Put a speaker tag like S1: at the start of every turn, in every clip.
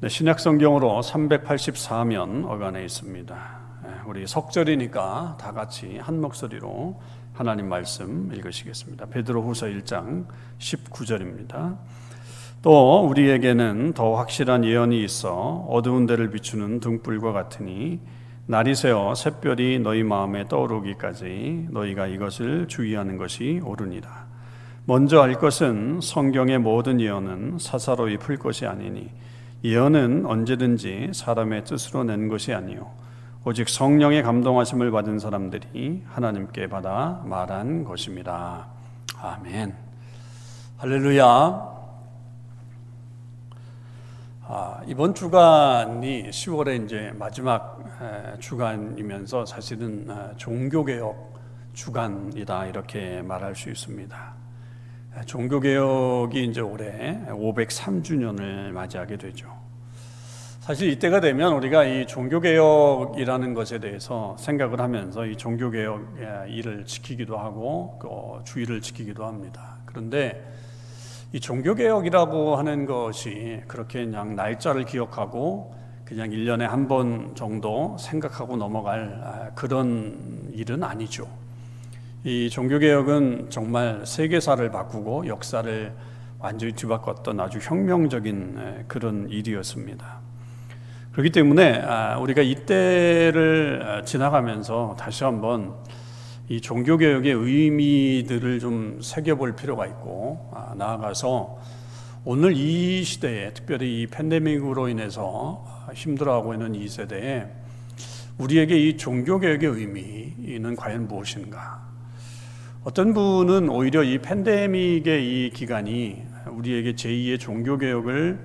S1: 네, 신약 성경으로 384면 어간에 있습니다. 네, 우리 석절이니까 다 같이 한 목소리로 하나님 말씀 읽으시겠습니다. 베드로후서 1장 19절입니다. 또 우리에게는 더 확실한 예언이 있어 어두운 데를 비추는 등불과 같으니 날이 새어 샛별이 너희 마음에 떠오르기까지 너희가 이것을 주의하는 것이 옳으니라. 먼저 알 것은 성경의 모든 예언은 사사로이 풀 것이 아니니 예언은 언제든지 사람의 뜻으로 낸 것이 아니요 오직 성령의 감동하심을 받은 사람들이 하나님께 받아 말한 것입니다. 아멘. 할렐루야. 아, 이번 주간이 10월에 이제 마지막 주간이면서 사실은 아, 종교개혁 주간이다 이렇게 말할 수 있습니다. 종교개혁이 이제 올해 503주년을 맞이하게 되죠. 사실 이때가 되면 우리가 이 종교개혁이라는 것에 대해서 생각을 하면서 이 종교개혁 일을 지키기도 하고 그 주의를 지키기도 합니다. 그런데 이 종교개혁이라고 하는 것이 그렇게 그냥 날짜를 기억하고 그냥 1년에 한 번 정도 생각하고 넘어갈 아, 그런 일은 아니죠. 이 종교개혁은 정말 세계사를 바꾸고 역사를 완전히 뒤바꿨던 아주 혁명적인 그런 일이었습니다. 그렇기 때문에 아, 우리가 이때를 아, 지나가면서 다시 한번 이 종교개혁의 의미들을 좀 새겨볼 필요가 있고 아, 나아가서 오늘 이 시대에 특별히 이 팬데믹으로 인해서 힘들어하고 있는 이 세대에 우리에게 이 종교개혁의 의미는 과연 무엇인가? 어떤 분은 오히려 이 팬데믹의 이 기간이 우리에게 제2의 종교개혁을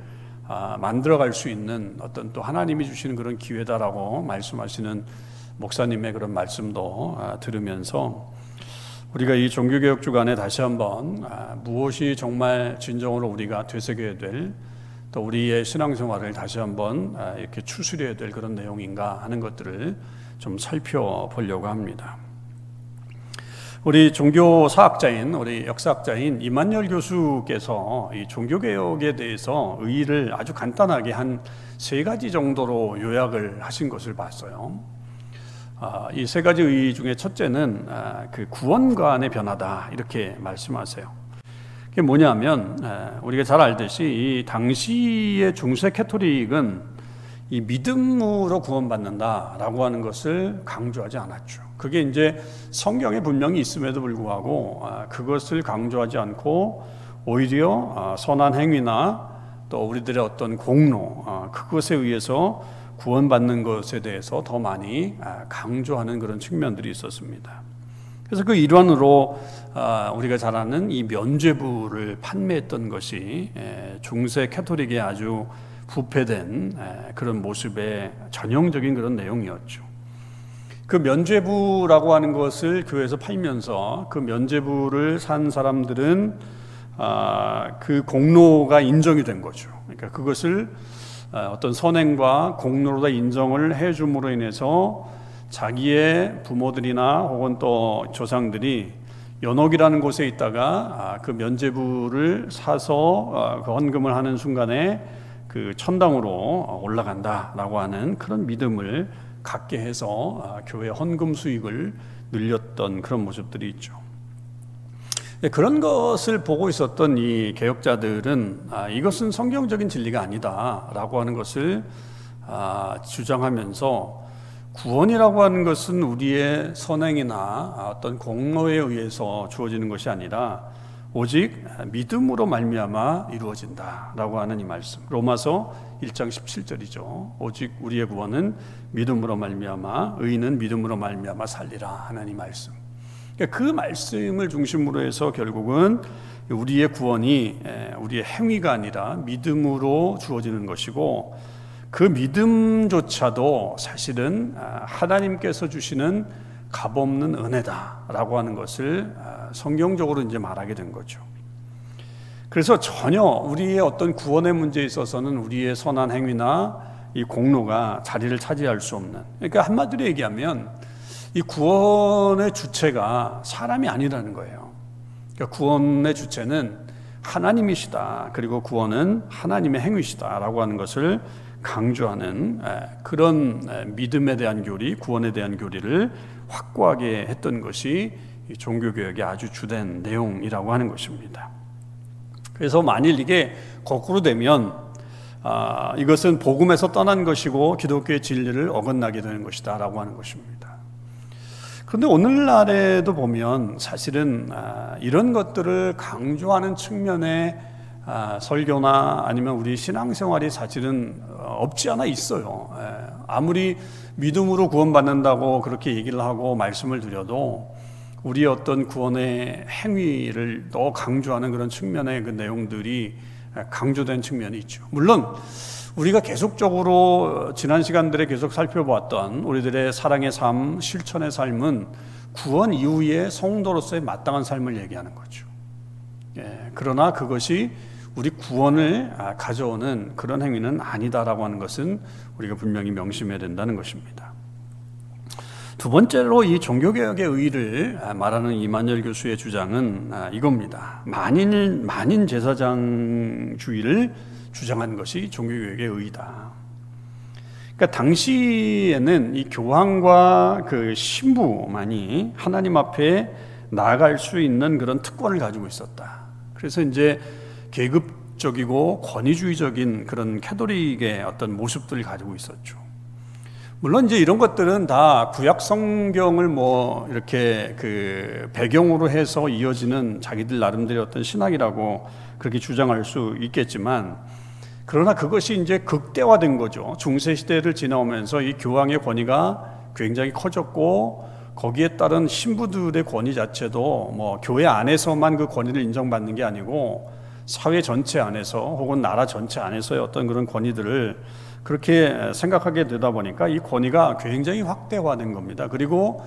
S1: 아, 만들어갈 수 있는 어떤 또 하나님이 주시는 그런 기회다라고 말씀하시는 목사님의 그런 말씀도 아, 들으면서 우리가 이 종교개혁 주간에 다시 한번 아, 무엇이 정말 진정으로 우리가 되새겨야 될 또 우리의 신앙생활을 다시 한번 이렇게 추스려야 될 그런 내용인가 하는 것들을 좀 살펴보려고 합니다. 우리 종교 사학자인 우리 역사학자인 이만열 교수께서 이 종교 개혁에 대해서 의의를 아주 간단하게 한 세 가지 정도로 요약을 하신 것을 봤어요. 아, 이세 가지 의의 중에 첫째는 아, 그 구원관의 변화다 이렇게 말씀하세요. 그게 뭐냐면 아, 우리가 잘 알듯이 이 당시의 중세 캐토릭은 이 믿음으로 구원받는다라고 하는 것을 강조하지 않았죠. 그게 이제 성경에 분명히 있음에도 불구하고 아, 그것을 강조하지 않고 오히려 아, 선한 행위나 또 우리들의 어떤 공로 아, 그것에 의해서 구원받는 것에 대해서 더 많이 강조하는 그런 측면들이 있었습니다. 그래서 그 일환으로 우리가 잘 아는 이 면죄부를 판매했던 것이 중세 캐토릭의 아주 부패된 그런 모습의 전형적인 그런 내용이었죠. 그 면죄부라고 하는 것을 교회에서 팔면서 그 면죄부를 산 사람들은 아, 그 공로가 인정이 된 거죠. 그러니까 그것을 아, 어떤 선행과 공로로 다 인정을 해줌으로 인해서 자기의 부모들이나 혹은 또 조상들이 연옥이라는 곳에 있다가 아, 그 면죄부를 사서 그 헌금을 하는 순간에 그 천당으로 올라간다라고 하는 그런 믿음을 갖게 해서 교회 헌금 수익을 늘렸던 그런 모습들이 있죠. 네, 그런 것을 보고 있었던 이 개혁자들은 아, 이것은 성경적인 진리가 아니다라고 하는 것을 아, 주장하면서 구원이라고 하는 것은 우리의 선행이나 어떤 공로에 의해서 주어지는 것이 아니라 오직 믿음으로 말미암아 이루어진다라고 하는 이 말씀. 로마서 1장 17절이죠. 오직 우리의 구원은 믿음으로 말미암아 의인은 믿음으로 말미암아 살리라 하나님 말씀. 그러니까 그 말씀을 중심으로 해서 결국은 우리의 구원이 우리의 행위가 아니라 믿음으로 주어지는 것이고 그 믿음조차도 사실은 아, 하나님께서 주시는 값없는 은혜다라고 하는 것을 아, 성경적으로 이제 말하게 된 거죠. 그래서 전혀 우리의 어떤 구원의 문제에 있어서는 우리의 선한 행위나 이 공로가 자리를 차지할 수 없는. 그러니까 한마디로 얘기하면 이 구원의 주체가 사람이 아니라는 거예요. 그러니까 구원의 주체는 하나님이시다. 그리고 구원은 하나님의 행위시다라고 하는 것을 강조하는 그런 믿음에 대한 교리, 구원에 대한 교리를 확고하게 했던 것이 종교개혁의 아주 주된 내용이라고 하는 것입니다. 그래서 만일 이게 거꾸로 되면 아, 이것은 복음에서 떠난 것이고 기독교의 진리를 어긋나게 되는 것이다 라고 하는 것입니다. 그런데 오늘날에도 보면 사실은 아, 이런 것들을 강조하는 측면에 아, 설교나 아니면 우리 신앙생활이 사실은 어, 없지 않아 있어요. 예, 아무리 믿음으로 구원받는다고 그렇게 얘기를 하고 말씀을 드려도 우리 어떤 구원의 행위를 더 강조하는 그런 측면의 그 내용들이 강조된 측면이 있죠. 물론 우리가 계속적으로 지난 시간들에 계속 살펴보았던 우리들의 사랑의 삶, 실천의 삶은 구원 이후의 성도로서의 마땅한 삶을 얘기하는 거죠. 예, 그러나 그것이 우리 구원을 아, 가져오는 그런 행위는 아니다라고 하는 것은 우리가 분명히 명심해야 된다는 것입니다. 두 번째로 이 종교개혁의 의의를 아, 말하는 이만열 교수의 주장은 아, 이겁니다. 만인, 만인 제사장주의를 주장한 것이 종교개혁의 의의다. 그러니까 당시에는 이 교황과 그 신부만이 하나님 앞에 나아갈 수 있는 그런 특권을 가지고 있었다. 그래서 이제 계급적이고 권위주의적인 그런 캐도릭의 어떤 모습들을 가지고 있었죠. 물론 이제 이런 것들은 다 구약 성경을 뭐 이렇게 그 배경으로 해서 이어지는 자기들 나름대로 어떤 신학이라고 그렇게 주장할 수 있겠지만 그러나 그것이 이제 극대화된 거죠. 중세 시대를 지나오면서 이 교황의 권위가 굉장히 커졌고 거기에 따른 신부들의 권위 자체도 뭐 교회 안에서만 그 권위를 인정받는 게 아니고 사회 전체 안에서 혹은 나라 전체 안에서의 어떤 그런 권위들을 그렇게 생각하게 되다 보니까 이 권위가 굉장히 확대화된 겁니다. 그리고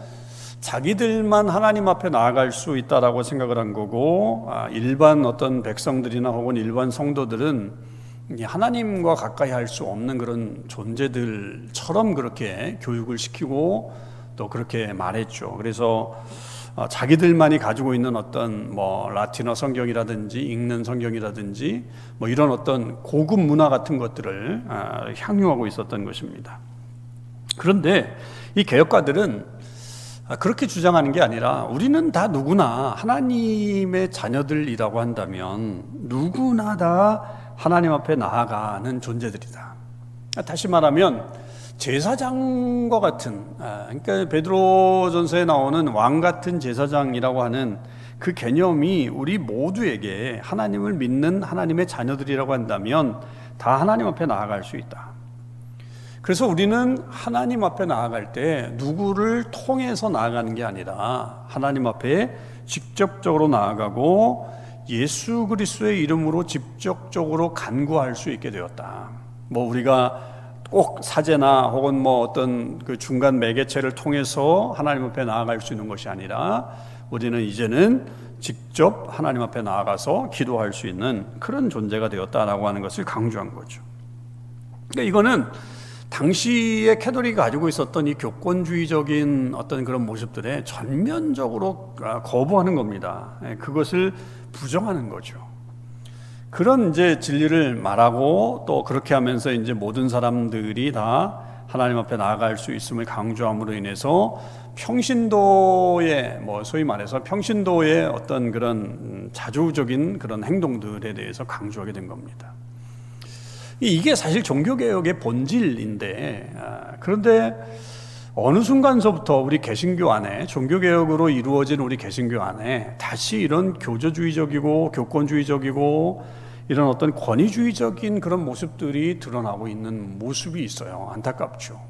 S1: 자기들만 하나님 앞에 나아갈 수 있다라고 생각을 한 거고 아, 일반 어떤 백성들이나 혹은 일반 성도들은 하나님과 가까이 할 수 없는 그런 존재들처럼 그렇게 교육을 시키고 또 그렇게 말했죠. 그래서 어, 자기들만이 가지고 있는 어떤 뭐 라틴어 성경이라든지 읽는 성경이라든지 뭐 이런 어떤 고급 문화 같은 것들을 아, 향유하고 있었던 것입니다. 그런데 이 개혁가들은 아, 그렇게 주장하는 게 아니라 우리는 다 누구나 하나님의 자녀들이라고 한다면 누구나 다 하나님 앞에 나아가는 존재들이다. 다시 말하면 제사장과 같은 아, 그러니까 베드로전서에 나오는 왕 같은 제사장이라고 하는 그 개념이 우리 모두에게 하나님을 믿는 하나님의 자녀들이라고 한다면 다 하나님 앞에 나아갈 수 있다. 그래서 우리는 하나님 앞에 나아갈 때 누구를 통해서 나아가는 게 아니라 하나님 앞에 직접적으로 나아가고 예수 그리스도의 이름으로 직접적으로 간구할 수 있게 되었다. 뭐 우리가 꼭 사제나 혹은 뭐 어떤 그 중간 매개체를 통해서 하나님 앞에 나아갈 수 있는 것이 아니라 우리는 이제는 직접 하나님 앞에 나아가서 기도할 수 있는 그런 존재가 되었다라고 하는 것을 강조한 거죠. 그러니까 이거는 당시에 캐톨릭이 가지고 있었던 이 교권주의적인 어떤 그런 모습들에 전면적으로 거부하는 겁니다. 예, 그것을 부정하는 거죠. 그런 이제 진리를 말하고 또 그렇게 하면서 이제 모든 사람들이 다 하나님 앞에 나아갈 수 있음을 강조함으로 인해서 평신도의 뭐 소위 말해서 평신도의 어떤 그런 자주적인 그런 행동들에 대해서 강조하게 된 겁니다. 이게 사실 종교개혁의 본질인데 아, 그런데 어느 순간서부터 우리 개신교 안에 종교개혁으로 이루어진 우리 개신교 안에 다시 이런 교조주의적이고 교권주의적이고 이런 어떤 권위주의적인 그런 모습들이 드러나고 있는 모습이 있어요. 안타깝죠.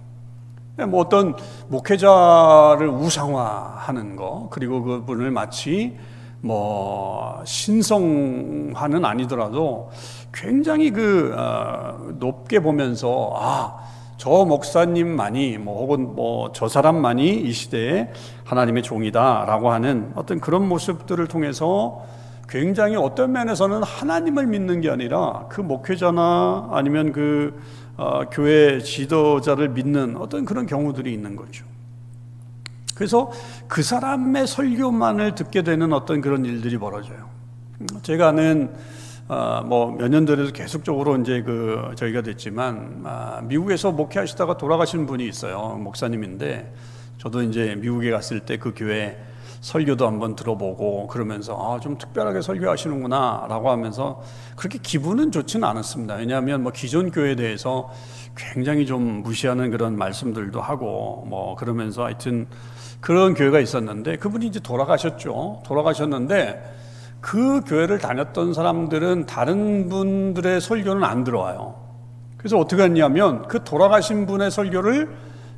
S1: 뭐 어떤 목회자를 우상화하는 거, 그리고 그분을 마치 뭐 신성화는 아니더라도 굉장히 그 어, 높게 보면서 아, 저 목사님만이 뭐 혹은 뭐 저 사람만이 이 시대에 하나님의 종이다라고 하는 어떤 그런 모습들을 통해서 굉장히 어떤 면에서는 하나님을 믿는 게 아니라 그 목회자나 아니면 그 어, 교회 지도자를 믿는 어떤 그런 경우들이 있는 거죠. 그래서 그 사람의 설교만을 듣게 되는 어떤 그런 일들이 벌어져요. 제가 아는 어, 뭐몇 년 전에도 계속적으로 이제 그 저희가 됐지만 아, 미국에서 목회하시다가 돌아가신 분이 있어요 목사님인데 저도 이제 미국에 갔을 때 그 교회 설교도 한번 들어보고 그러면서 아, 좀 특별하게 설교하시는구나라고 하면서 그렇게 기분은 좋지는 않았습니다. 왜냐하면 뭐 기존 교회에 대해서 굉장히 좀 무시하는 그런 말씀들도 하고 뭐 그러면서 하여튼 그런 교회가 있었는데 그분이 이제 돌아가셨죠. 돌아가셨는데 그 교회를 다녔던 사람들은 다른 분들의 설교는 안 들어와요. 그래서 어떻게 했냐면 그 돌아가신 분의 설교를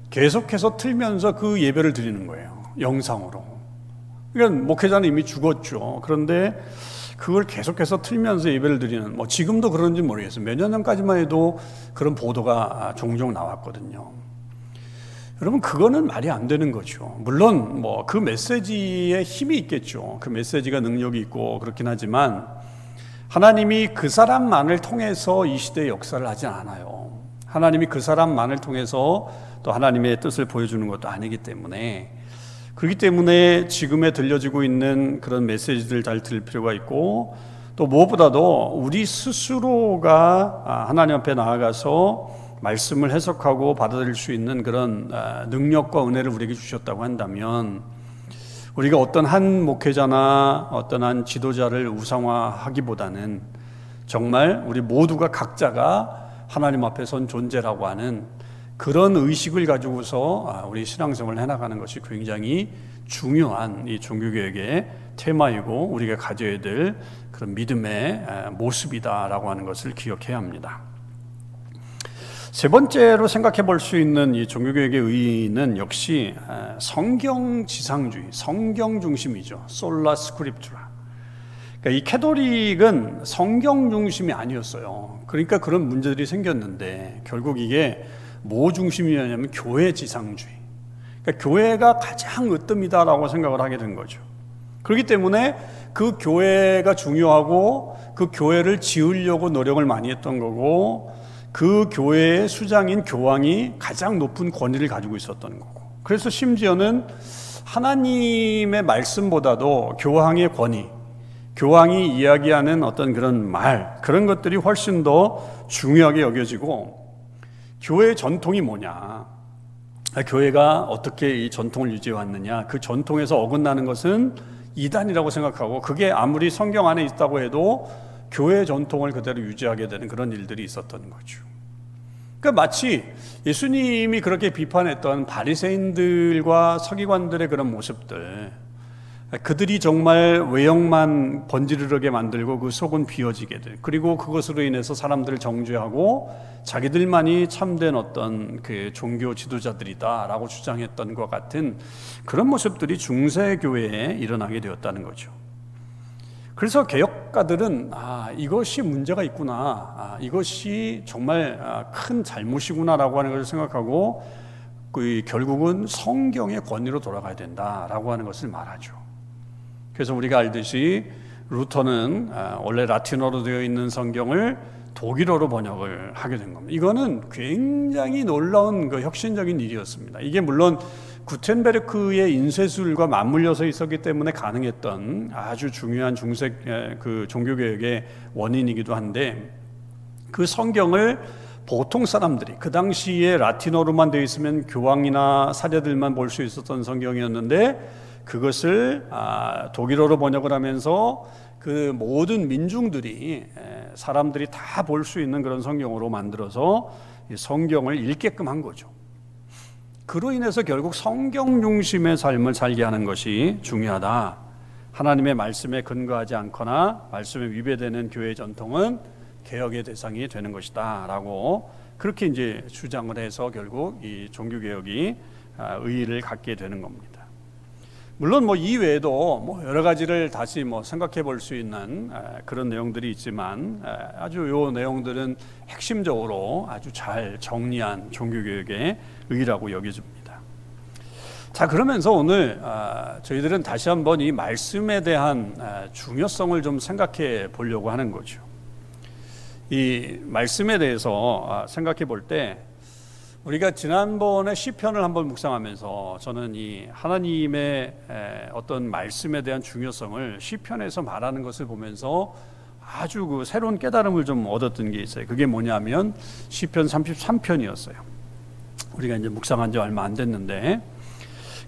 S1: 계속해서 틀면서 그 예배를 드리는 거예요. 영상으로. 그러니까 목회자는 이미 죽었죠. 그런데 그걸 계속해서 틀면서 예배를 드리는 뭐 지금도 그런지 모르겠어요. 몇 년 전까지만 해도 그런 보도가 종종 나왔거든요. 여러분 그거는 말이 안 되는 거죠. 물론 뭐 그 메시지에 힘이 있겠죠. 그 메시지가 능력이 있고 그렇긴 하지만 하나님이 그 사람만을 통해서 이 시대의 역사를 하지 않아요. 하나님이 그 사람만을 통해서 또 하나님의 뜻을 보여주는 것도 아니기 때문에 그렇기 때문에 지금에 들려지고 있는 그런 메시지들 잘 들을 필요가 있고 또 무엇보다도 우리 스스로가 하나님 앞에 나아가서 말씀을 해석하고 받아들일 수 있는 그런 아, 능력과 은혜를 우리에게 주셨다고 한다면 우리가 어떤 한 목회자나 어떤 한 지도자를 우상화하기보다는 정말 우리 모두가 각자가 하나님 앞에 선 존재라고 하는 그런 의식을 가지고서 아, 우리 신앙생활을 해나가는 것이 굉장히 중요한 이 종교개혁의 테마이고 우리가 가져야 될 그런 믿음의 아, 모습이다라고 하는 것을 기억해야 합니다. 세 번째로 생각해 볼 수 있는 이 종교개혁의 의의는 역시 성경 지상주의, 성경 중심이죠. 솔라 스크립투라. 그러니까 이 캐도릭은 성경 중심이 아니었어요. 그러니까 그런 문제들이 생겼는데 결국 이게 뭐 중심이었냐면 교회 지상주의. 그러니까 교회가 가장 으뜸이다라고 생각을 하게 된 거죠. 그렇기 때문에 그 교회가 중요하고 그 교회를 지으려고 노력을 많이 했던 거고 그 교회의 수장인 교황이 가장 높은 권위를 가지고 있었던 거고. 그래서 심지어는 하나님의 말씀보다도 교황의 권위, 교황이 이야기하는 어떤 그런 말, 그런 것들이 훨씬 더 중요하게 여겨지고, 교회의 전통이 뭐냐. 교회가 어떻게 이 전통을 유지해 왔느냐. 그 전통에서 어긋나는 것은 이단이라고 생각하고, 그게 아무리 성경 안에 있다고 해도 교회 전통을 그대로 유지하게 되는 그런 일들이 있었던 거죠. 그러니까 마치 예수님이 그렇게 비판했던 바리새인들과 서기관들의 그런 모습들, 그들이 정말 외형만 번지르르게 만들고 그 속은 비어지게 돼. 그리고 그것으로 인해서 사람들을 정죄하고 자기들만이 참된 어떤 그 종교 지도자들이다라고 주장했던 것 같은 그런 모습들이 중세 교회에 일어나게 되었다는 거죠. 그래서 개혁가들은 아, 이것이 문제가 있구나. 아, 이것이 정말 아, 큰 잘못이구나라고 하는 것을 생각하고 그 결국은 성경의 권위로 돌아가야 된다라고 하는 것을 말하죠. 그래서 우리가 알듯이 루터는 아, 원래 라틴어로 되어 있는 성경을 독일어로 번역을 하게 된 겁니다. 이거는 굉장히 놀라운 그 혁신적인 일이었습니다. 이게 물론 구텐베르크의 인쇄술과 맞물려서 있었기 때문에 가능했던 아주 중요한 중세 그 종교 개혁의 원인이기도 한데 그 성경을 보통 사람들이 그 당시에 라틴어로만 되어 있으면 교황이나 사제들만 볼 수 있었던 성경이었는데 그것을 아, 독일어로 번역을 하면서 그 모든 민중들이 사람들이 다 볼 수 있는 그런 성경으로 만들어서 성경을 읽게끔 한 거죠. 그로 인해서 결국 성경 중심의 삶을 살게 하는 것이 중요하다. 하나님의 말씀에 근거하지 않거나 말씀에 위배되는 교회 전통은 개혁의 대상이 되는 것이다라고 그렇게 이제 주장을 해서 결국 이 종교 개혁이 아, 의의를 갖게 되는 겁니다. 물론 뭐 이외에도 뭐 여러 가지를 다시 뭐 생각해 볼 수 있는 아, 그런 내용들이 있지만 아, 아주 요 내용들은 핵심적으로 아주 잘 정리한 종교 개혁의 의라고 여겨집니다. 자 그러면서 오늘 아, 저희들은 다시 한번 이 말씀에 대한 아, 중요성을 좀 생각해 보려고 하는 거죠. 이 말씀에 대해서 아, 생각해 볼 때 우리가 지난번에 시편을 한번 묵상하면서 저는 이 하나님의 어떤 말씀에 대한 중요성을 시편에서 말하는 것을 보면서 아주 그 새로운 깨달음을 좀 얻었던 게 있어요. 그게 뭐냐면 시편 33편이었어요. 우리가 이제 묵상한 지 얼마 안 됐는데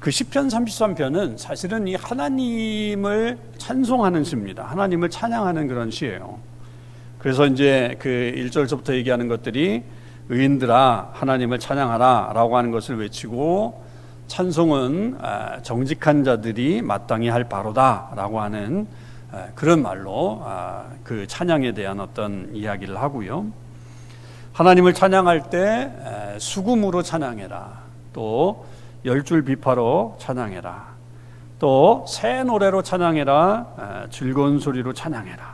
S1: 그 시편 33편은 사실은 이 하나님을 찬송하는 시입니다. 하나님을 찬양하는 그런 시예요. 그래서 이제 그 1절부터 얘기하는 것들이 의인들아 하나님을 찬양하라라고 하는 것을 외치고 찬송은 아, 정직한 자들이 마땅히 할 바로다라고 하는 아, 그런 말로 아, 그 찬양에 대한 어떤 이야기를 하고요. 하나님을 찬양할 때 수금으로 찬양해라. 또 열줄 비파로 찬양해라. 또 새 노래로 찬양해라. 즐거운 소리로 찬양해라.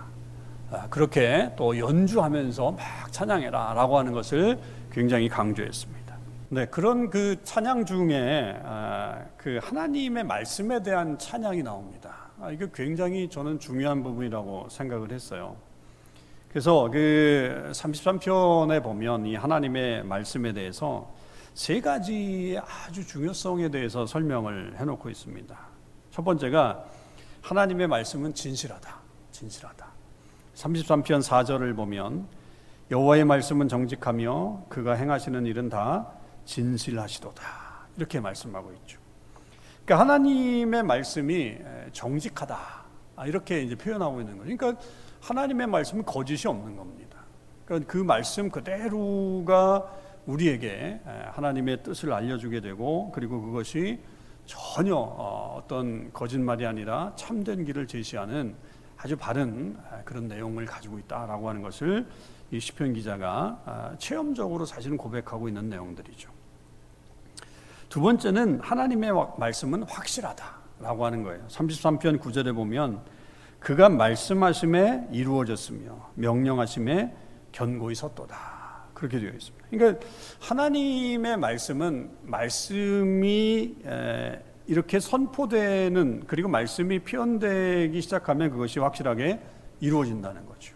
S1: 그렇게 또 연주하면서 막 찬양해라 라고 하는 것을 굉장히 강조했습니다. 네, 그런 그 찬양 중에 그 하나님의 말씀에 대한 찬양이 나옵니다. 아, 이게 굉장히 저는 중요한 부분이라고 생각을 했어요. 그래서 그 33편에 보면 이 하나님의 말씀에 대해서 세 가지 아주 중요성에 대해서 설명을 해놓고 있습니다. 첫 번째가 하나님의 말씀은 진실하다. 진실하다. 33편 4절을 보면 여호와의 말씀은 정직하며 그가 행하시는 일은 다 진실하시도다. 이렇게 말씀하고 있죠. 그러니까 하나님의 말씀이 정직하다. 아, 이렇게 이제 표현하고 있는 거죠. 그러니까 하나님의 말씀은 거짓이 없는 겁니다. 그러니까 그 말씀 그대로가 우리에게 하나님의 뜻을 알려주게 되고 그리고 그것이 전혀 어, 어떤 거짓말이 아니라 참된 길을 제시하는 아주 바른 그런 내용을 가지고 있다라고 하는 것을 이 시편 기자가 아, 체험적으로 사실은 고백하고 있는 내용들이죠. 두 번째는 하나님의 말씀은 확실하다라고 하는 거예요. 33편 9절에 보면 그가 말씀하심에 이루어졌으며 명령하심에 견고히 섰도다. 그렇게 되어 있습니다. 그러니까 하나님의 말씀은 말씀이 이렇게 선포되는 그리고 말씀이 표현되기 시작하면 그것이 확실하게 이루어진다는 거죠.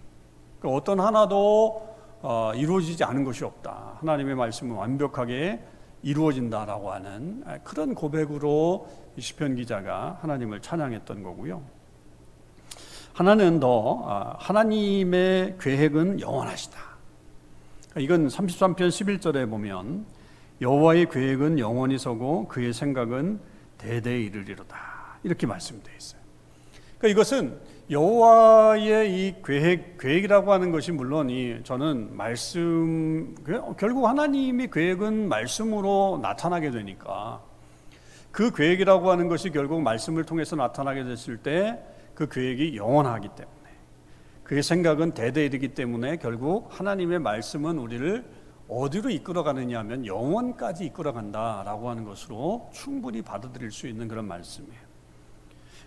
S1: 그러니까 어떤 하나도 어, 이루어지지 않은 것이 없다. 하나님의 말씀은 완벽하게 이루어진다라고 하는 그런 고백으로 시편 기자가 하나님을 찬양했던 거고요. 하나는 더 아, 하나님의 계획은 영원하시다. 이건 33편 11절에 보면 여호와의 계획은 영원히 서고 그의 생각은 대대에 이르리로다. 이렇게 말씀되어 있어요. 그러니까 이것은 여호와의 이 계획 계획이라고 하는 것이 물론 이 저는 말씀 그 결국 하나님이 계획은 말씀으로 나타나게 되니까 그 계획이라고 하는 것이 결국 말씀을 통해서 나타나게 됐을 때 그 계획이 영원하기 때문에 그의 생각은 대대이기 때문에 결국 하나님의 말씀은 우리를 어디로 이끌어가느냐 하면 영원까지 이끌어간다라고 하는 것으로 충분히 받아들일 수 있는 그런 말씀이에요.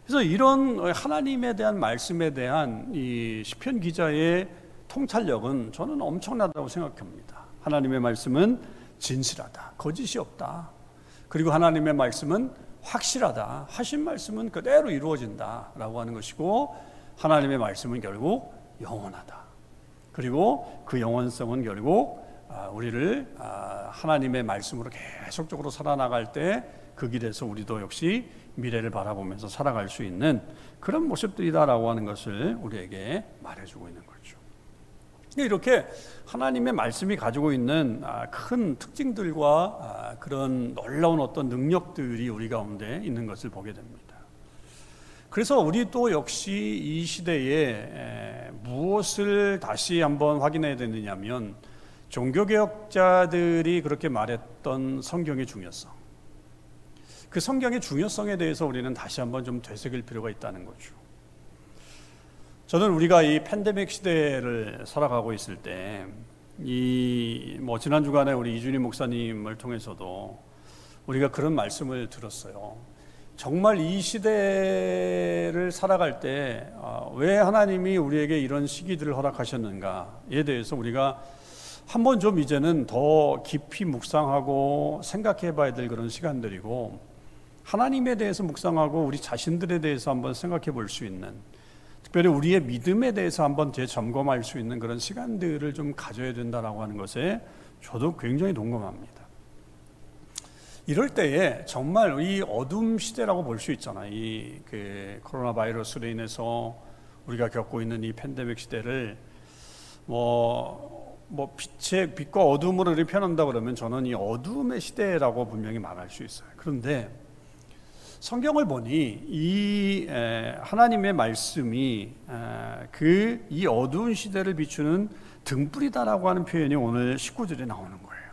S1: 그래서 이런 하나님에 대한 말씀에 대한 이 시편 기자의 통찰력은 저는 엄청나다고 생각합니다. 하나님의 말씀은 진실하다. 거짓이 없다. 그리고 하나님의 말씀은 확실하다. 하신 말씀은 그대로 이루어진다라고 하는 것이고 하나님의 말씀은 결국 영원하다. 그리고 그 영원성은 결국 아, 우리를 아, 하나님의 말씀으로 계속적으로 살아나갈 때 그 길에서 우리도 역시 미래를 바라보면서 살아갈 수 있는 그런 모습들이다라고 하는 것을 우리에게 말해주고 있는 거죠. 이렇게 하나님의 말씀이 가지고 있는 아, 큰 특징들과 아, 그런 놀라운 어떤 능력들이 우리 가운데 있는 것을 보게 됩니다. 그래서 우리 또 역시 이 시대에 무엇을 다시 한번 확인해야 되느냐면 종교개혁자들이 그렇게 말했던 성경의 중요성. 그 성경의 중요성에 대해서 우리는 다시 한번 좀 되새길 필요가 있다는 거죠. 저는 우리가 이 팬데믹 시대를 살아가고 있을 때, 이, 뭐, 지난 주간에 우리 이준희 목사님을 통해서도 우리가 그런 말씀을 들었어요. 정말 이 시대를 살아갈 때왜 아, 하나님이 우리에게 이런 시기들을 허락하셨는가에 대해서 우리가 한번 좀 이제는 더 깊이 묵상하고 생각해 봐야 될 그런 시간들이고 하나님에 대해서 묵상하고 우리 자신들에 대해서 한번 생각해 볼 수 있는 특별히 우리의 믿음에 대해서 한번 재점검할 수 있는 그런 시간들을 좀 가져야 된다라고 하는 것에 저도 굉장히 동감합니다. 이럴 때에 정말 이 어둠 시대라고 볼 수 있잖아요. 이 그 코로나 바이러스로 인해서 우리가 겪고 있는 이 팬데믹 시대를 뭐, 뭐 빛의 빛과 어둠으로 이렇게 표현한다 그러면 저는 이 어둠의 시대라고 분명히 말할 수 있어요. 그런데 성경을 보니 이 하나님의 말씀이 그 이 어두운 시대를 비추는 등불이다라고 하는 표현이 오늘 19절에 나오는 거예요.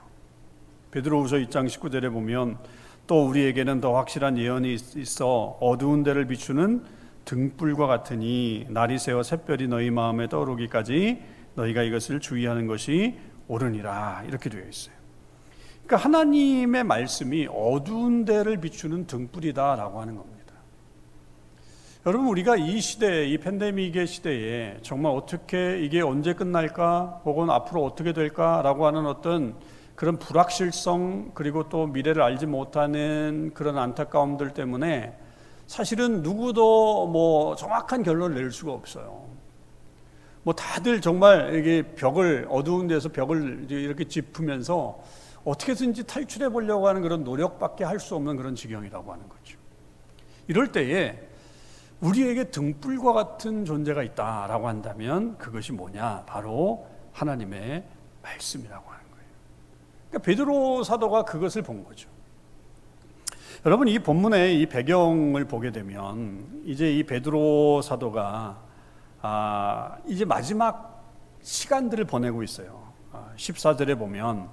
S1: 베드로후서 2장 19절에 보면 또 우리에게는 더 확실한 예언이 있어 어두운 데를 비추는 등불과 같으니 날이 새어 샛별이 너희 마음에 떠오르기까지 너희가 이것을 주의하는 것이 옳으니라 이렇게 되어 있어요. 그러니까 하나님의 말씀이 어두운 데를 비추는 등불이다라고 하는 겁니다. 여러분 우리가 이 시대, 이 팬데믹의 시대에 정말 어떻게 이게 언제 끝날까, 혹은 앞으로 어떻게 될까라고 하는 어떤 그런 불확실성 그리고 또 미래를 알지 못하는 그런 안타까움들 때문에 사실은 누구도 뭐 정확한 결론을 낼 수가 없어요. 뭐 다들 정말 이게 벽을 어두운 데서 벽을 이렇게 짚으면서 어떻게든지 탈출해 보려고 하는 그런 노력밖에 할 수 없는 그런 지경이라고 하는 거죠. 이럴 때에 우리에게 등불과 같은 존재가 있다라고 한다면 그것이 뭐냐? 바로 하나님의 말씀이라고 하는 거예요. 그러니까 베드로 사도가 그것을 본 거죠. 여러분 이 본문의 이 배경을 보게 되면 이제 이 베드로 사도가 아, 이제 마지막 시간들을 보내고 있어요. 아, 14절에 보면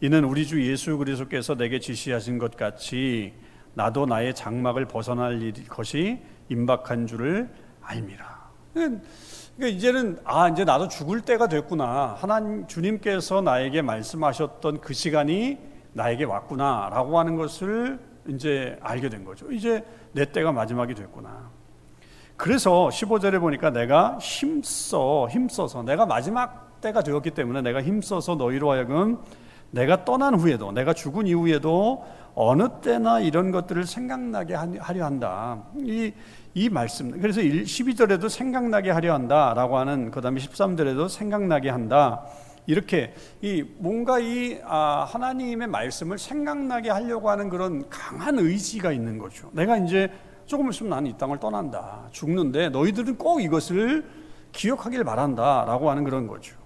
S1: 이는 우리 주 예수 그리스도께서 내게 지시하신 것 같이 나도 나의 장막을 벗어날 것이 임박한 줄을 알미라. 그러니까 이제는 아 이제 나도 죽을 때가 됐구나. 하나님 주님께서 나에게 말씀하셨던 그 시간이 나에게 왔구나라고 하는 것을 이제 알게 된 거죠. 이제 내 때가 마지막이 됐구나. 그래서 15절에 보니까 내가 힘써 힘써서 내가 마지막 때가 되었기 때문에 내가 힘써서 너희로 하여금 내가 떠난 후에도 내가 죽은 이후에도 어느 때나 이런 것들을 생각나게 하려 한다. 이, 이 말씀. 그래서 12절에도 생각나게 하려 한다 라고 하는 그 다음에 13절에도 생각나게 한다. 이렇게 이 뭔가 이 아, 하나님의 말씀을 생각나게 하려고 하는 그런 강한 의지가 있는 거죠. 내가 이제 조금 있으면 나는 이 땅을 떠난다. 죽는데 너희들은 꼭 이것을 기억하길 바란다 라고 하는 그런 거죠.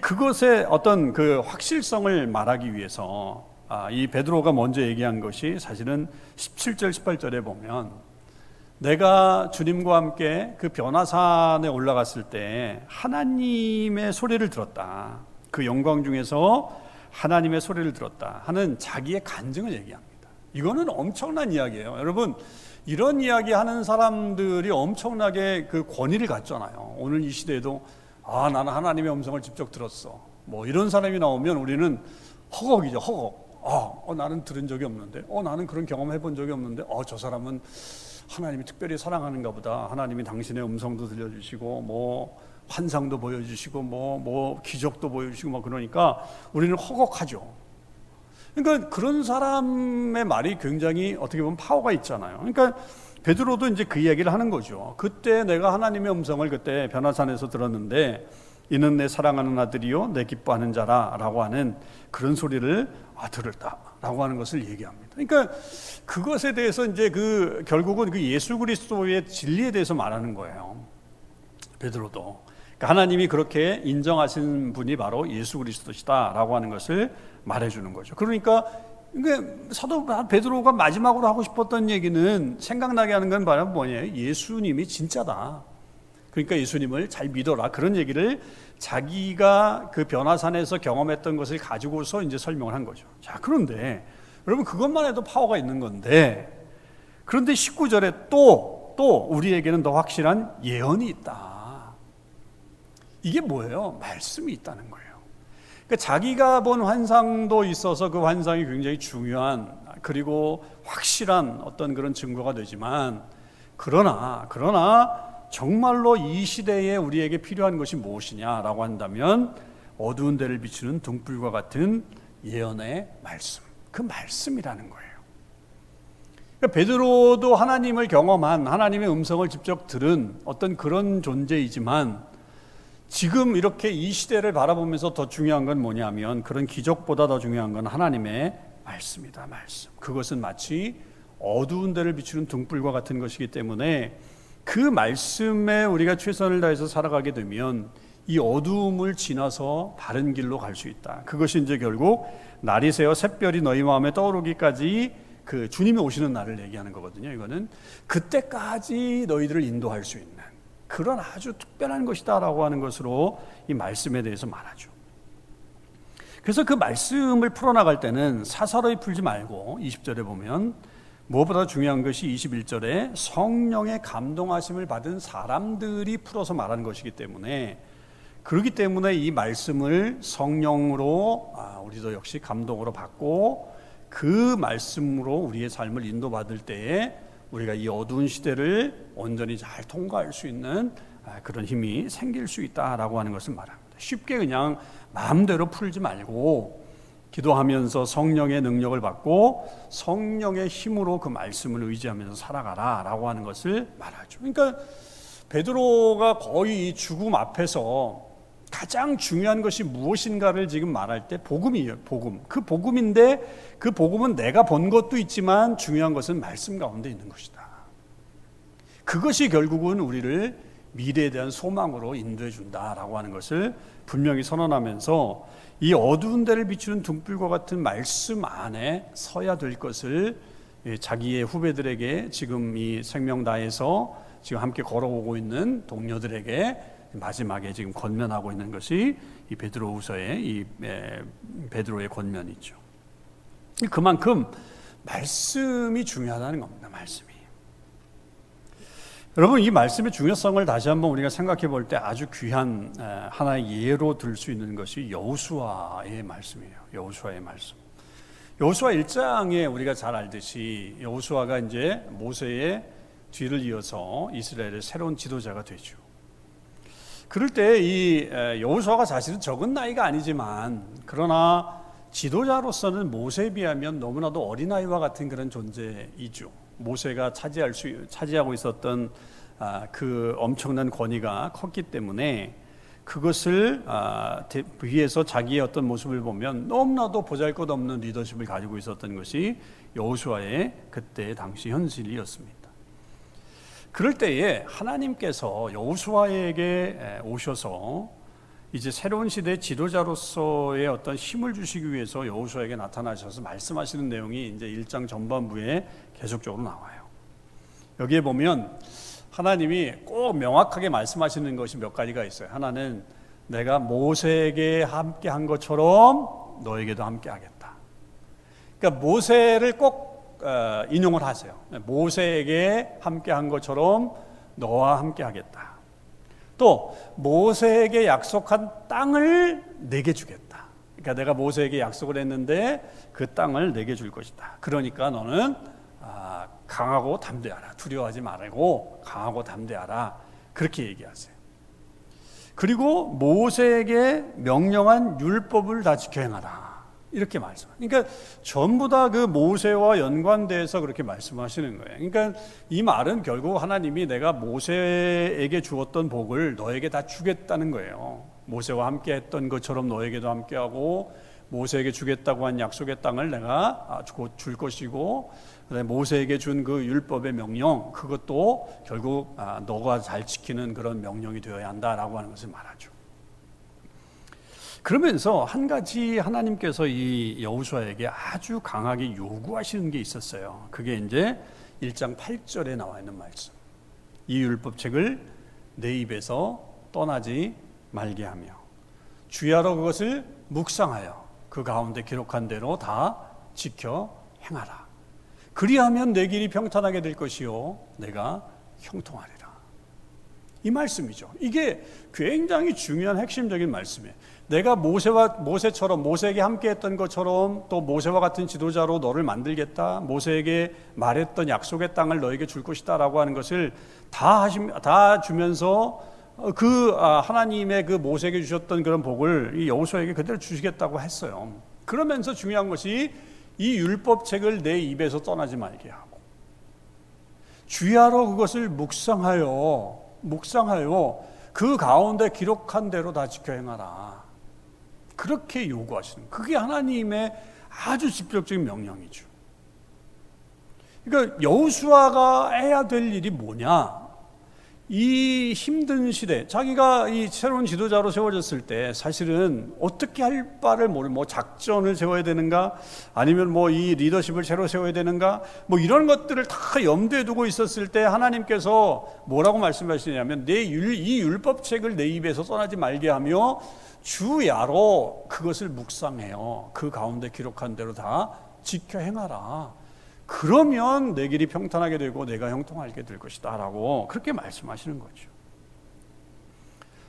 S1: 그것의 어떤 그 확실성을 말하기 위해서 아, 이 베드로가 먼저 얘기한 것이 사실은 17절 18절에 보면 내가 주님과 함께 그 변화산에 올라갔을 때 하나님의 소리를 들었다. 그 영광 중에서 하나님의 소리를 들었다 하는 자기의 간증을 얘기합니다. 이거는 엄청난 이야기예요. 여러분, 이런 이야기 하는 사람들이 엄청나게 그 권위를 갖잖아요. 오늘 이 시대에도 아, 나는 하나님의 음성을 직접 들었어. 뭐 이런 사람이 나오면 우리는 허걱이죠, 허걱. 아, 어, 나는 들은 적이 없는데, 어, 나는 그런 경험 해본 적이 없는데, 어, 저 사람은 하나님이 특별히 사랑하는가 보다. 하나님이 당신의 음성도 들려주시고, 뭐, 환상도 보여주시고, 뭐, 뭐, 기적도 보여주시고, 막 그러니까 우리는 허걱하죠. 그러니까 그런 사람의 말이 굉장히 어떻게 보면 파워가 있잖아요. 그러니까 베드로도 이제 그 이야기를 하는 거죠. 그때 내가 하나님의 음성을 그때 변화산에서 들었는데 이는 내 사랑하는 아들이요 내 기뻐하는 자라라고 하는 그런 소리를 아 들었다라고 하는 것을 얘기합니다. 그러니까 그것에 대해서 이제 그 결국은 그 예수 그리스도의 진리에 대해서 말하는 거예요. 베드로도 그러니까 하나님이 그렇게 인정하신 분이 바로 예수 그리스도시다라고 하는 것을 말해주는 거죠. 그러니까 그러니까 사도 베드로가 마지막으로 하고 싶었던 얘기는 생각나게 하는 건 바로 뭐냐 예수님이 진짜다. 그러니까 예수님을 잘 믿어라. 그런 얘기를 자기가 그 변화산에서 경험했던 것을 가지고서 이제 설명을 한 거죠. 자, 그런데 여러분 그것만 해도 파워가 있는 건데 그런데 19절에 또, 또 우리에게는 더 확실한 예언이 있다. 이게 뭐예요? 말씀이 있다는 거예요. 그러니까 자기가 본 환상도 있어서 그 환상이 굉장히 중요한 그리고 확실한 어떤 그런 증거가 되지만 그러나 그러나 정말로 이 시대에 우리에게 필요한 것이 무엇이냐라고 한다면 어두운 데를 비추는 등불과 같은 예언의 말씀 그 말씀이라는 거예요. 그러니까 베드로도 하나님을 경험한 하나님의 음성을 직접 들은 어떤 그런 존재이지만 지금 이렇게 이 시대를 바라보면서 더 중요한 건 뭐냐면 그런 기적보다 더 중요한 건 하나님의 말씀이다, 말씀. 그것은 마치 어두운 데를 비추는 등불과 같은 것이기 때문에 그 말씀에 우리가 최선을 다해서 살아가게 되면 이 어두움을 지나서 바른 길로 갈 수 있다. 그것이 이제 결국 날이 새어 샛별이 너희 마음에 떠오르기까지 그 주님이 오시는 날을 얘기하는 거거든요. 이거는 그때까지 너희들을 인도할 수 있는 그런 아주 특별한 것이다라고 하는 것으로 이 말씀에 대해서 말하죠. 그래서 그 말씀을 풀어나갈 때는 사사로이 풀지 말고 20절에 보면 무엇보다 중요한 것이 21절에 성령의 감동하심을 받은 사람들이 풀어서 말하는 것이기 때문에 그렇기 때문에 이 말씀을 성령으로 아, 우리도 역시 감동으로 받고 그 말씀으로 우리의 삶을 인도받을 때에 우리가 이 어두운 시대를 온전히 잘 통과할 수 있는 아, 그런 힘이 생길 수 있다라고 하는 것을 말합니다. 쉽게 그냥 마음대로 풀지 말고 기도하면서 성령의 능력을 받고 성령의 힘으로 그 말씀을 의지하면서 살아가라라고 하는 것을 말하죠. 그러니까 베드로가 거의 죽음 앞에서 가장 중요한 것이 무엇인가를 지금 말할 때 복음이에요. 복음. 그 복음인데 그 복음은 내가 본 것도 있지만 중요한 것은 말씀 가운데 있는 것이다. 그것이 결국은 우리를 미래에 대한 소망으로 인도해 준다라고 하는 것을 분명히 선언하면서 이 어두운 데를 비추는 등불과 같은 말씀 안에 서야 될 것을 예, 자기의 후배들에게 지금 이 생명다에서 지금 함께 걸어오고 있는 동료들에게 마지막에 지금 권면하고 있는 것이 이 베드로후서의 이 베드로의 권면이죠. 그만큼 말씀이 중요하다는 겁니다. 말씀이. 여러분 이 말씀의 중요성을 다시 한번 우리가 생각해 볼 때 아주 귀한 하나의 예로 들 수 있는 것이 여호수아의 말씀이에요. 여호수아의 말씀. 여호수아 1장에 우리가 잘 알듯이 여호수아가 이제 모세의 뒤를 이어서 이스라엘의 새로운 지도자가 되죠. 그럴 때 이 여호수아가 사실은 적은 나이가 아니지만 그러나 지도자로서는 모세에 비하면 너무나도 어린아이와 같은 그런 존재이죠. 모세가 차지할 수 차지하고 있었던 아, 그 엄청난 권위가 컸기 때문에 그것을 아, 위에서 자기의 어떤 모습을 보면 너무나도 보잘것없는 리더십을 가지고 있었던 것이 여호수아의 그때 당시 현실이었습니다. 그럴 때에 하나님께서 여호수아에게 오셔서 이제 새로운 시대의 지도자로서의 어떤 힘을 주시기 위해서 여호수아에게 나타나셔서 말씀하시는 내용이 이제 1장 전반부에 계속적으로 나와요. 여기에 보면 하나님이 꼭 명확하게 말씀하시는 것이 몇 가지가 있어요. 하나는 내가 모세에게 함께 한 것처럼 너에게도 함께 하겠다. 그러니까 모세를 꼭 어, 인용을 하세요. 모세에게 함께 한 것처럼 너와 함께 하겠다. 또 모세에게 약속한 땅을 내게 주겠다. 그러니까 내가 모세에게 약속을 했는데 그 땅을 내게 줄 것이다. 그러니까 너는 아, 강하고 담대하라. 두려워하지 말고 강하고 담대하라. 그렇게 얘기하세요. 그리고 모세에게 명령한 율법을 다 지켜 행하라. 이렇게 말씀. 그러니까 전부 다 그 모세와 연관돼서 그렇게 말씀하시는 거예요. 그러니까 이 말은 결국 하나님이 내가 모세에게 주었던 복을 너에게 다 주겠다는 거예요. 모세와 함께 했던 것처럼 너에게도 함께 하고 모세에게 주겠다고 한 약속의 땅을 내가 곧 줄 것이고 모세에게 준 그 율법의 명령 그것도 결국 아, 너가 잘 지키는 그런 명령이 되어야 한다라고 하는 것을 말하죠. 그러면서 한 가지 하나님께서 이 여호수아에게 아주 강하게 요구하시는 게 있었어요. 그게 이제 1장 8절에 나와 있는 말씀. 이 율법책을 내 입에서 떠나지 말게 하며 주야로 그것을 묵상하여 그 가운데 기록한 대로 다 지켜 행하라. 그리하면 내 길이 평탄하게 될 것이요 내가 형통하리라. 이 말씀이죠. 이게 굉장히 중요한 핵심적인 말씀이에요. 내가 모세와 모세처럼 모세에게 함께했던 것처럼 또 모세와 같은 지도자로 너를 만들겠다. 모세에게 말했던 약속의 땅을 너에게 줄 것이다라고 하는 것을 다 하심 다 주면서 그 아, 하나님의 그 모세에게 주셨던 그런 복을 이 여호수아에게 그대로 주시겠다고 했어요. 그러면서 중요한 것이 이 율법책을 내 입에서 떠나지 말게 하고 주야로 그것을 묵상하여 묵상하여 그 가운데 기록한 대로 다 지켜 행하라. 그렇게 요구하시는 그게 하나님의 아주 직접적인 명령이죠. 그러니까 여호수아가 해야 될 일이 뭐냐? 이 힘든 시대, 자기가 이 새로운 지도자로 세워졌을 때 사실은 어떻게 할 바를 모르, 뭐 작전을 세워야 되는가, 아니면 뭐 이 리더십을 새로 세워야 되는가, 뭐 이런 것들을 다 염두에 두고 있었을 때 하나님께서 뭐라고 말씀하시냐면 내 율, 이 율법책을 내 입에서 떠나지 말게 하며 주야로 그것을 묵상해요. 그 가운데 기록한 대로 다 지켜 행하라. 그러면 내 길이 평탄하게 되고 내가 형통하게 될 것이다 라고 그렇게 말씀하시는 거죠.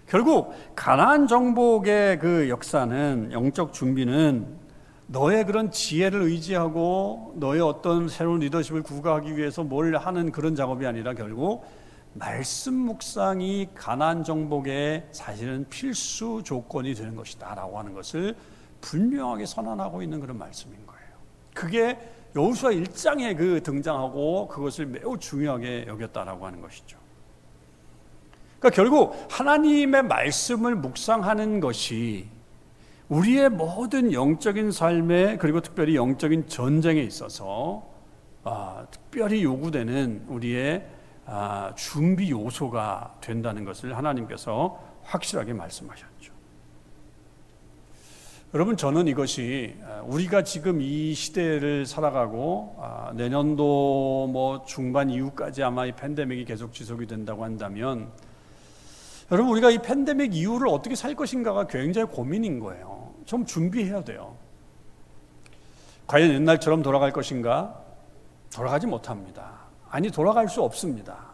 S1: 결국 가나안 정복의 그 역사는 영적 준비는 너의 그런 지혜를 의지하고 너의 어떤 새로운 리더십을 구가하기 위해서 뭘 하는 그런 작업이 아니라 결국 말씀 묵상이 가나안 정복의 사실은 필수 조건이 되는 것이다라고 하는 것을 분명하게 선언하고 있는 그런 말씀인 거예요. 그게 여호수아 1장에 그 등장하고 그것을 매우 중요하게 여겼다라고 하는 것이죠. 그러니까 결국 하나님의 말씀을 묵상하는 것이 우리의 모든 영적인 삶에 그리고 특별히 영적인 전쟁에 있어서 아, 특별히 요구되는 우리의 아, 준비 요소가 된다는 것을 하나님께서 확실하게 말씀하셨죠. 여러분 저는 이것이 아, 우리가 지금 이 시대를 살아가고 아, 내년도 뭐 중반 이후까지 아마 이 팬데믹이 계속 지속이 된다고 한다면 여러분 우리가 이 팬데믹 이후를 어떻게 살 것인가가 굉장히 고민인 거예요. 좀 준비해야 돼요. 과연 옛날처럼 돌아갈 것인가? 돌아가지 못합니다. 아니 돌아갈 수 없습니다.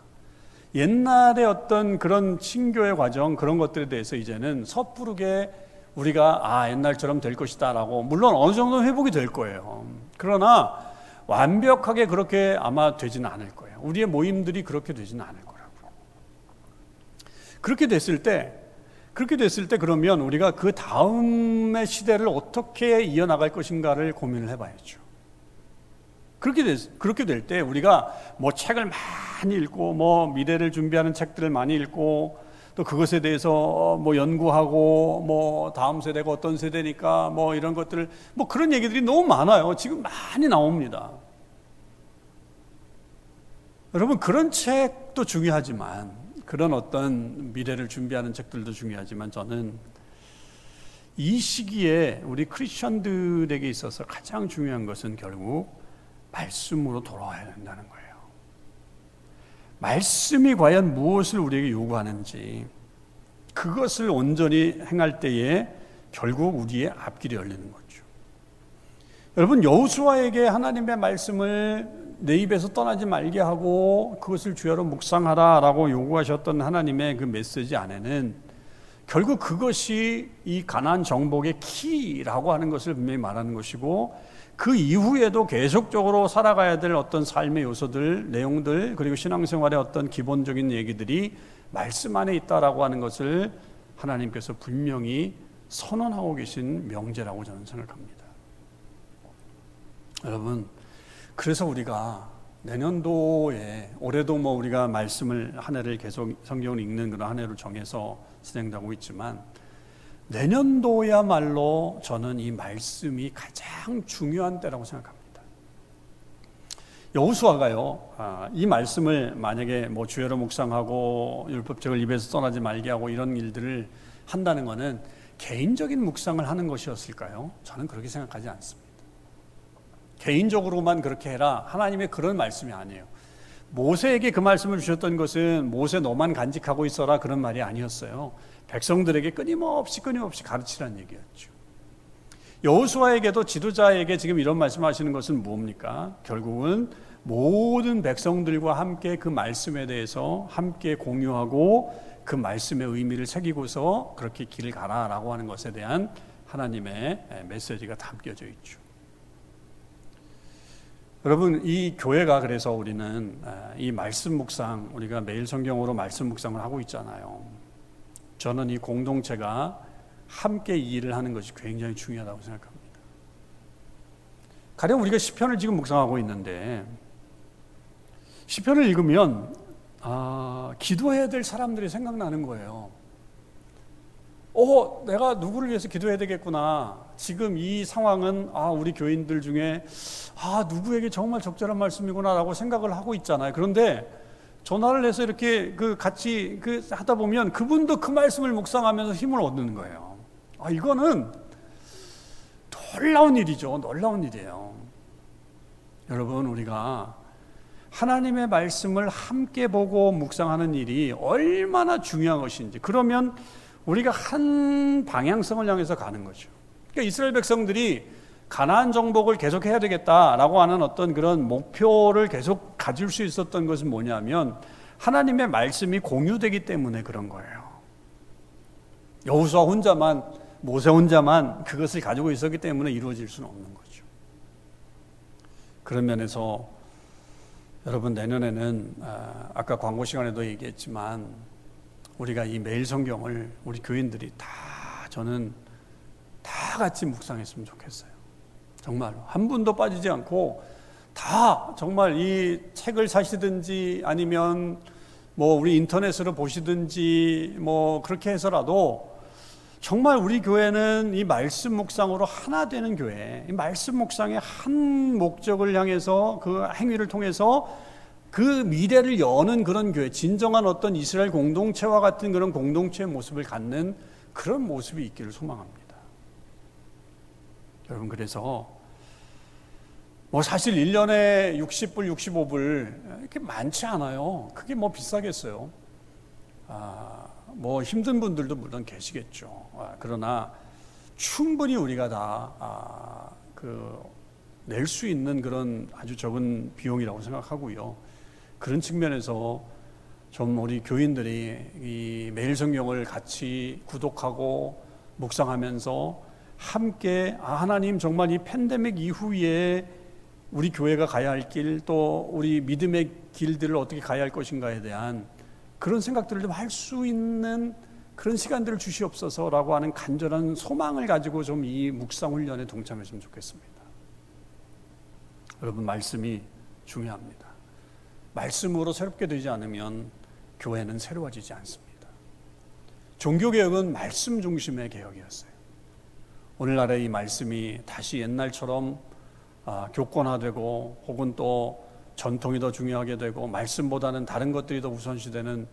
S1: 옛날의 어떤 그런 신교의 과정 그런 것들에 대해서 이제는 섣부르게 우리가 아 옛날처럼 될 것이다라고 물론 어느 정도 회복이 될 거예요. 그러나 완벽하게 그렇게 아마 되지는 않을 거예요. 우리의 모임들이 그렇게 되지는 않을 거라고. 그렇게 됐을 때 그렇게 됐을 때 그러면 우리가 그 다음의 시대를 어떻게 이어나갈 것인가를 고민을 해봐야죠. 그렇게 됐, 그렇게 될 때 우리가 뭐 책을 많이 읽고 뭐 미래를 준비하는 책들을 많이 읽고 또 그것에 대해서 뭐 연구하고 뭐 다음 세대가 어떤 세대니까 뭐 이런 것들 뭐 그런 얘기들이 너무 많아요. 지금 많이 나옵니다. 여러분 그런 책도 중요하지만 그런 어떤 미래를 준비하는 책들도 중요하지만 저는 이 시기에 우리 크리스천들에게 있어서 가장 중요한 것은 결국 말씀으로 돌아와야 된다는 거예요. 말씀이 과연 무엇을 우리에게 요구하는지 그것을 온전히 행할 때에 결국 우리의 앞길이 열리는 거죠. 여러분 여호수아에게 하나님의 말씀을 내 입에서 떠나지 말게 하고 그것을 주야로 묵상하라라고 요구하셨던 하나님의 그 메시지 안에는 결국 그것이 이 가난 정복의 키라고 하는 것을 분명히 말하는 것이고 그 이후에도 계속적으로 살아가야 될 어떤 삶의 요소들, 내용들, 그리고 신앙생활의 어떤 기본적인 얘기들이 말씀 안에 있다라고 하는 것을 하나님께서 분명히 선언하고 계신 명제라고 저는 생각합니다. 여러분, 그래서 우리가 내년도에 올해도 뭐 우리가 말씀을 한 해를 계속 성경을 읽는 그런 한 해를 정해서 진행하고 있지만 내년도야말로 저는 이 말씀이 가장 중요한 때라고 생각합니다. 여호수아가요, 아, 이 말씀을 만약에 뭐 주여로 묵상하고 율법책을 입에서 떠나지 말게 하고 이런 일들을 한다는 것은 개인적인 묵상을 하는 것이었을까요? 저는 그렇게 생각하지 않습니다. 개인적으로만 그렇게 해라. 하나님의 그런 말씀이 아니에요. 모세에게 그 말씀을 주셨던 것은 모세 너만 간직하고 있어라 그런 말이 아니었어요. 백성들에게 끊임없이 끊임없이 가르치라는 얘기였죠. 여호수아에게도 지도자에게 지금 이런 말씀하시는 것은 뭡니까? 결국은 모든 백성들과 함께 그 말씀에 대해서 함께 공유하고 그 말씀의 의미를 새기고서 그렇게 길을 가라라고 하는 것에 대한 하나님의 메시지가 담겨져 있죠. 여러분 이 교회가 그래서 우리는 이 말씀 묵상 우리가 매일 성경으로 말씀 묵상을 하고 있잖아요. 저는 이 공동체가 함께 일을 하는 것이 굉장히 중요하다고 생각합니다. 가령 우리가 시편을 지금 묵상하고 있는데 시편을 읽으면 아, 기도해야 될 사람들이 생각나는 거예요. 어, 내가 누구를 위해서 기도해야 되겠구나. 지금 이 상황은 아, 우리 교인들 중에 아, 누구에게 정말 적절한 말씀이구나라고 생각을 하고 있잖아요. 그런데 전화를 해서 이렇게 그 같이 그 하다 보면 그분도 그 말씀을 묵상하면서 힘을 얻는 거예요. 아, 이거는 놀라운 일이죠. 놀라운 일이에요. 여러분, 우리가 하나님의 말씀을 함께 보고 묵상하는 일이 얼마나 중요한 것인지. 그러면 우리가 한 방향성을 향해서 가는 거죠. 그러니까 이스라엘 백성들이 가나안 정복을 계속 해야 되겠다라고 하는 어떤 그런 목표를 계속 가질 수 있었던 것은 뭐냐면 하나님의 말씀이 공유되기 때문에 그런 거예요. 여호수아 혼자만 모세 혼자만 그것을 가지고 있었기 때문에 이루어질 수는 없는 거죠. 그런 면에서 여러분 내년에는 아, 아까 광고 시간에도 얘기했지만 우리가 이 매일 성경을 우리 교인들이 다 저는 다 같이 묵상했으면 좋겠어요. 정말로 한 분도 빠지지 않고 다 정말 이 책을 사시든지 아니면 뭐 우리 인터넷으로 보시든지 뭐 그렇게 해서라도 정말 우리 교회는 이 말씀 묵상으로 하나 되는 교회, 이 말씀 묵상의 한 목적을 향해서 그 행위를 통해서 그 미래를 여는 그런 교회, 진정한 어떤 이스라엘 공동체와 같은 그런 공동체의 모습을 갖는 그런 모습이 있기를 소망합니다. 여러분, 그래서 뭐 사실 1년에 60불, 65불 이렇게 많지 않아요. 그게 뭐 비싸겠어요. 아, 뭐 힘든 분들도 물론 계시겠죠. 아, 그러나 충분히 우리가 다, 아, 그, 낼수 있는 그런 아주 적은 비용이라고 생각하고요. 그런 측면에서 좀 우리 교인들이 이 매일 성경을 같이 구독하고 묵상하면서 함께 아, 하나님 정말 이 팬데믹 이후에 우리 교회가 가야 할 길, 또 우리 믿음의 길들을 어떻게 가야 할 것인가에 대한 그런 생각들을 좀 할 수 있는 그런 시간들을 주시옵소서라고 하는 간절한 소망을 가지고 좀 이 묵상 훈련에 동참했으면 좋겠습니다. 여러분 말씀이 중요합니다. 말씀으로 새롭게 되지 않으면 교회는 새로워지지 않습니다. 종교 개혁은 말씀 중심의 개혁이었어요. 오늘날의 이 말씀이 다시 옛날처럼 아, 교권화되고 혹은 또 전통이 더 중요하게 되고 말씀보다는 다른 것들이 더 우선시되는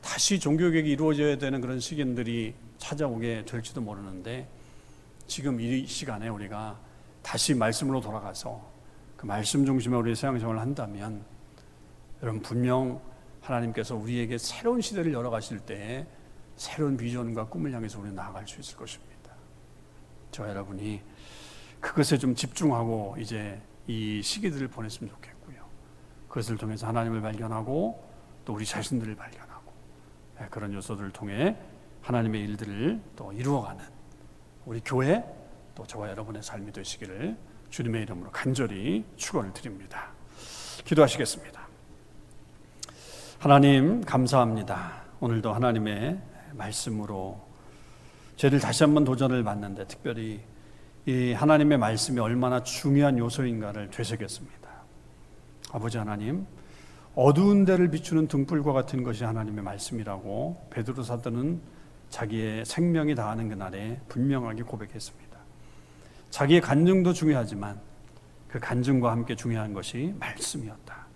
S1: 다시 종교개혁이 이루어져야 되는 그런 시기들이 찾아오게 될지도 모르는데 지금 이 시간에 우리가 다시 말씀으로 돌아가서 그 말씀 중심의 우리의 세상생활을 한다면 여러분 분명 하나님께서 우리에게 새로운 시대를 열어가실 때 새로운 비전과 꿈을 향해서 우리 나아갈 수 있을 것입니다. 저 여러분이 그것에 좀 집중하고 이제 이 시기들을 보냈으면 좋겠고요. 그것을 통해서 하나님을 발견하고 또 우리 자신들을 발견하고 예, 그런 요소들을 통해 하나님의 일들을 또 이루어가는 우리 교회 또 저와 여러분의 삶이 되시기를 주님의 이름으로 간절히 축원을 드립니다. 기도하시겠습니다. 하나님 감사합니다. 오늘도 하나님의 말씀으로 저희들 다시 한번 도전을 받는데 특별히 이 하나님의 말씀이 얼마나 중요한 요소인가를 되새겼습니다. 아버지 하나님, 어두운 데를 비추는 등불과 같은 것이 하나님의 말씀이라고 베드로 사도는 자기의 생명이 다하는 그날에 분명하게 고백했습니다. 자기의 간증도 중요하지만 그 간증과 함께 중요한 것이 말씀이었다.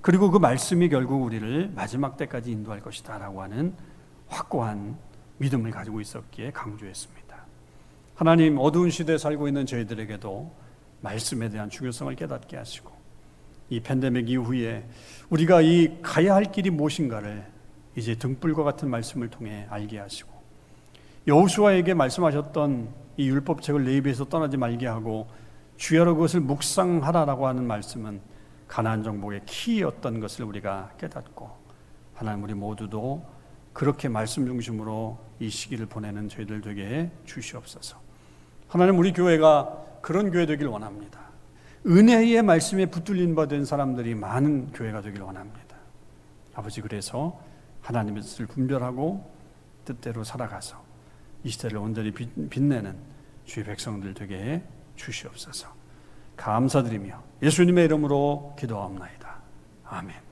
S1: 그리고 그 말씀이 결국 우리를 마지막 때까지 인도할 것이다라고 하는 확고한 믿음을 가지고 있었기에 강조했습니다. 하나님 어두운 시대에 살고 있는 저희들에게도 말씀에 대한 중요성을 깨닫게 하시고 이 팬데믹 이후에 우리가 이 가야 할 길이 무엇인가를 이제 등불과 같은 말씀을 통해 알게 하시고 여호수아에게 말씀하셨던 이 율법책을 내 입에서 떠나지 말게 하고 주여로 그것을 묵상하라라고 하는 말씀은 가나안 정복의 키였던 것을 우리가 깨닫고 하나님 우리 모두도 그렇게 말씀 중심으로 이 시기를 보내는 저희들 되게 주시옵소서. 하나님 우리 교회가 그런 교회 되길 원합니다. 은혜의 말씀에 붙들린 바 된 사람들이 많은 교회가 되길 원합니다. 아버지 그래서 하나님의 뜻을 분별하고 뜻대로 살아가서 이 시대를 온전히 빛내는 주의 백성들 되게 해 주시옵소서. 감사드리며 예수님의 이름으로 기도합니다. 아멘.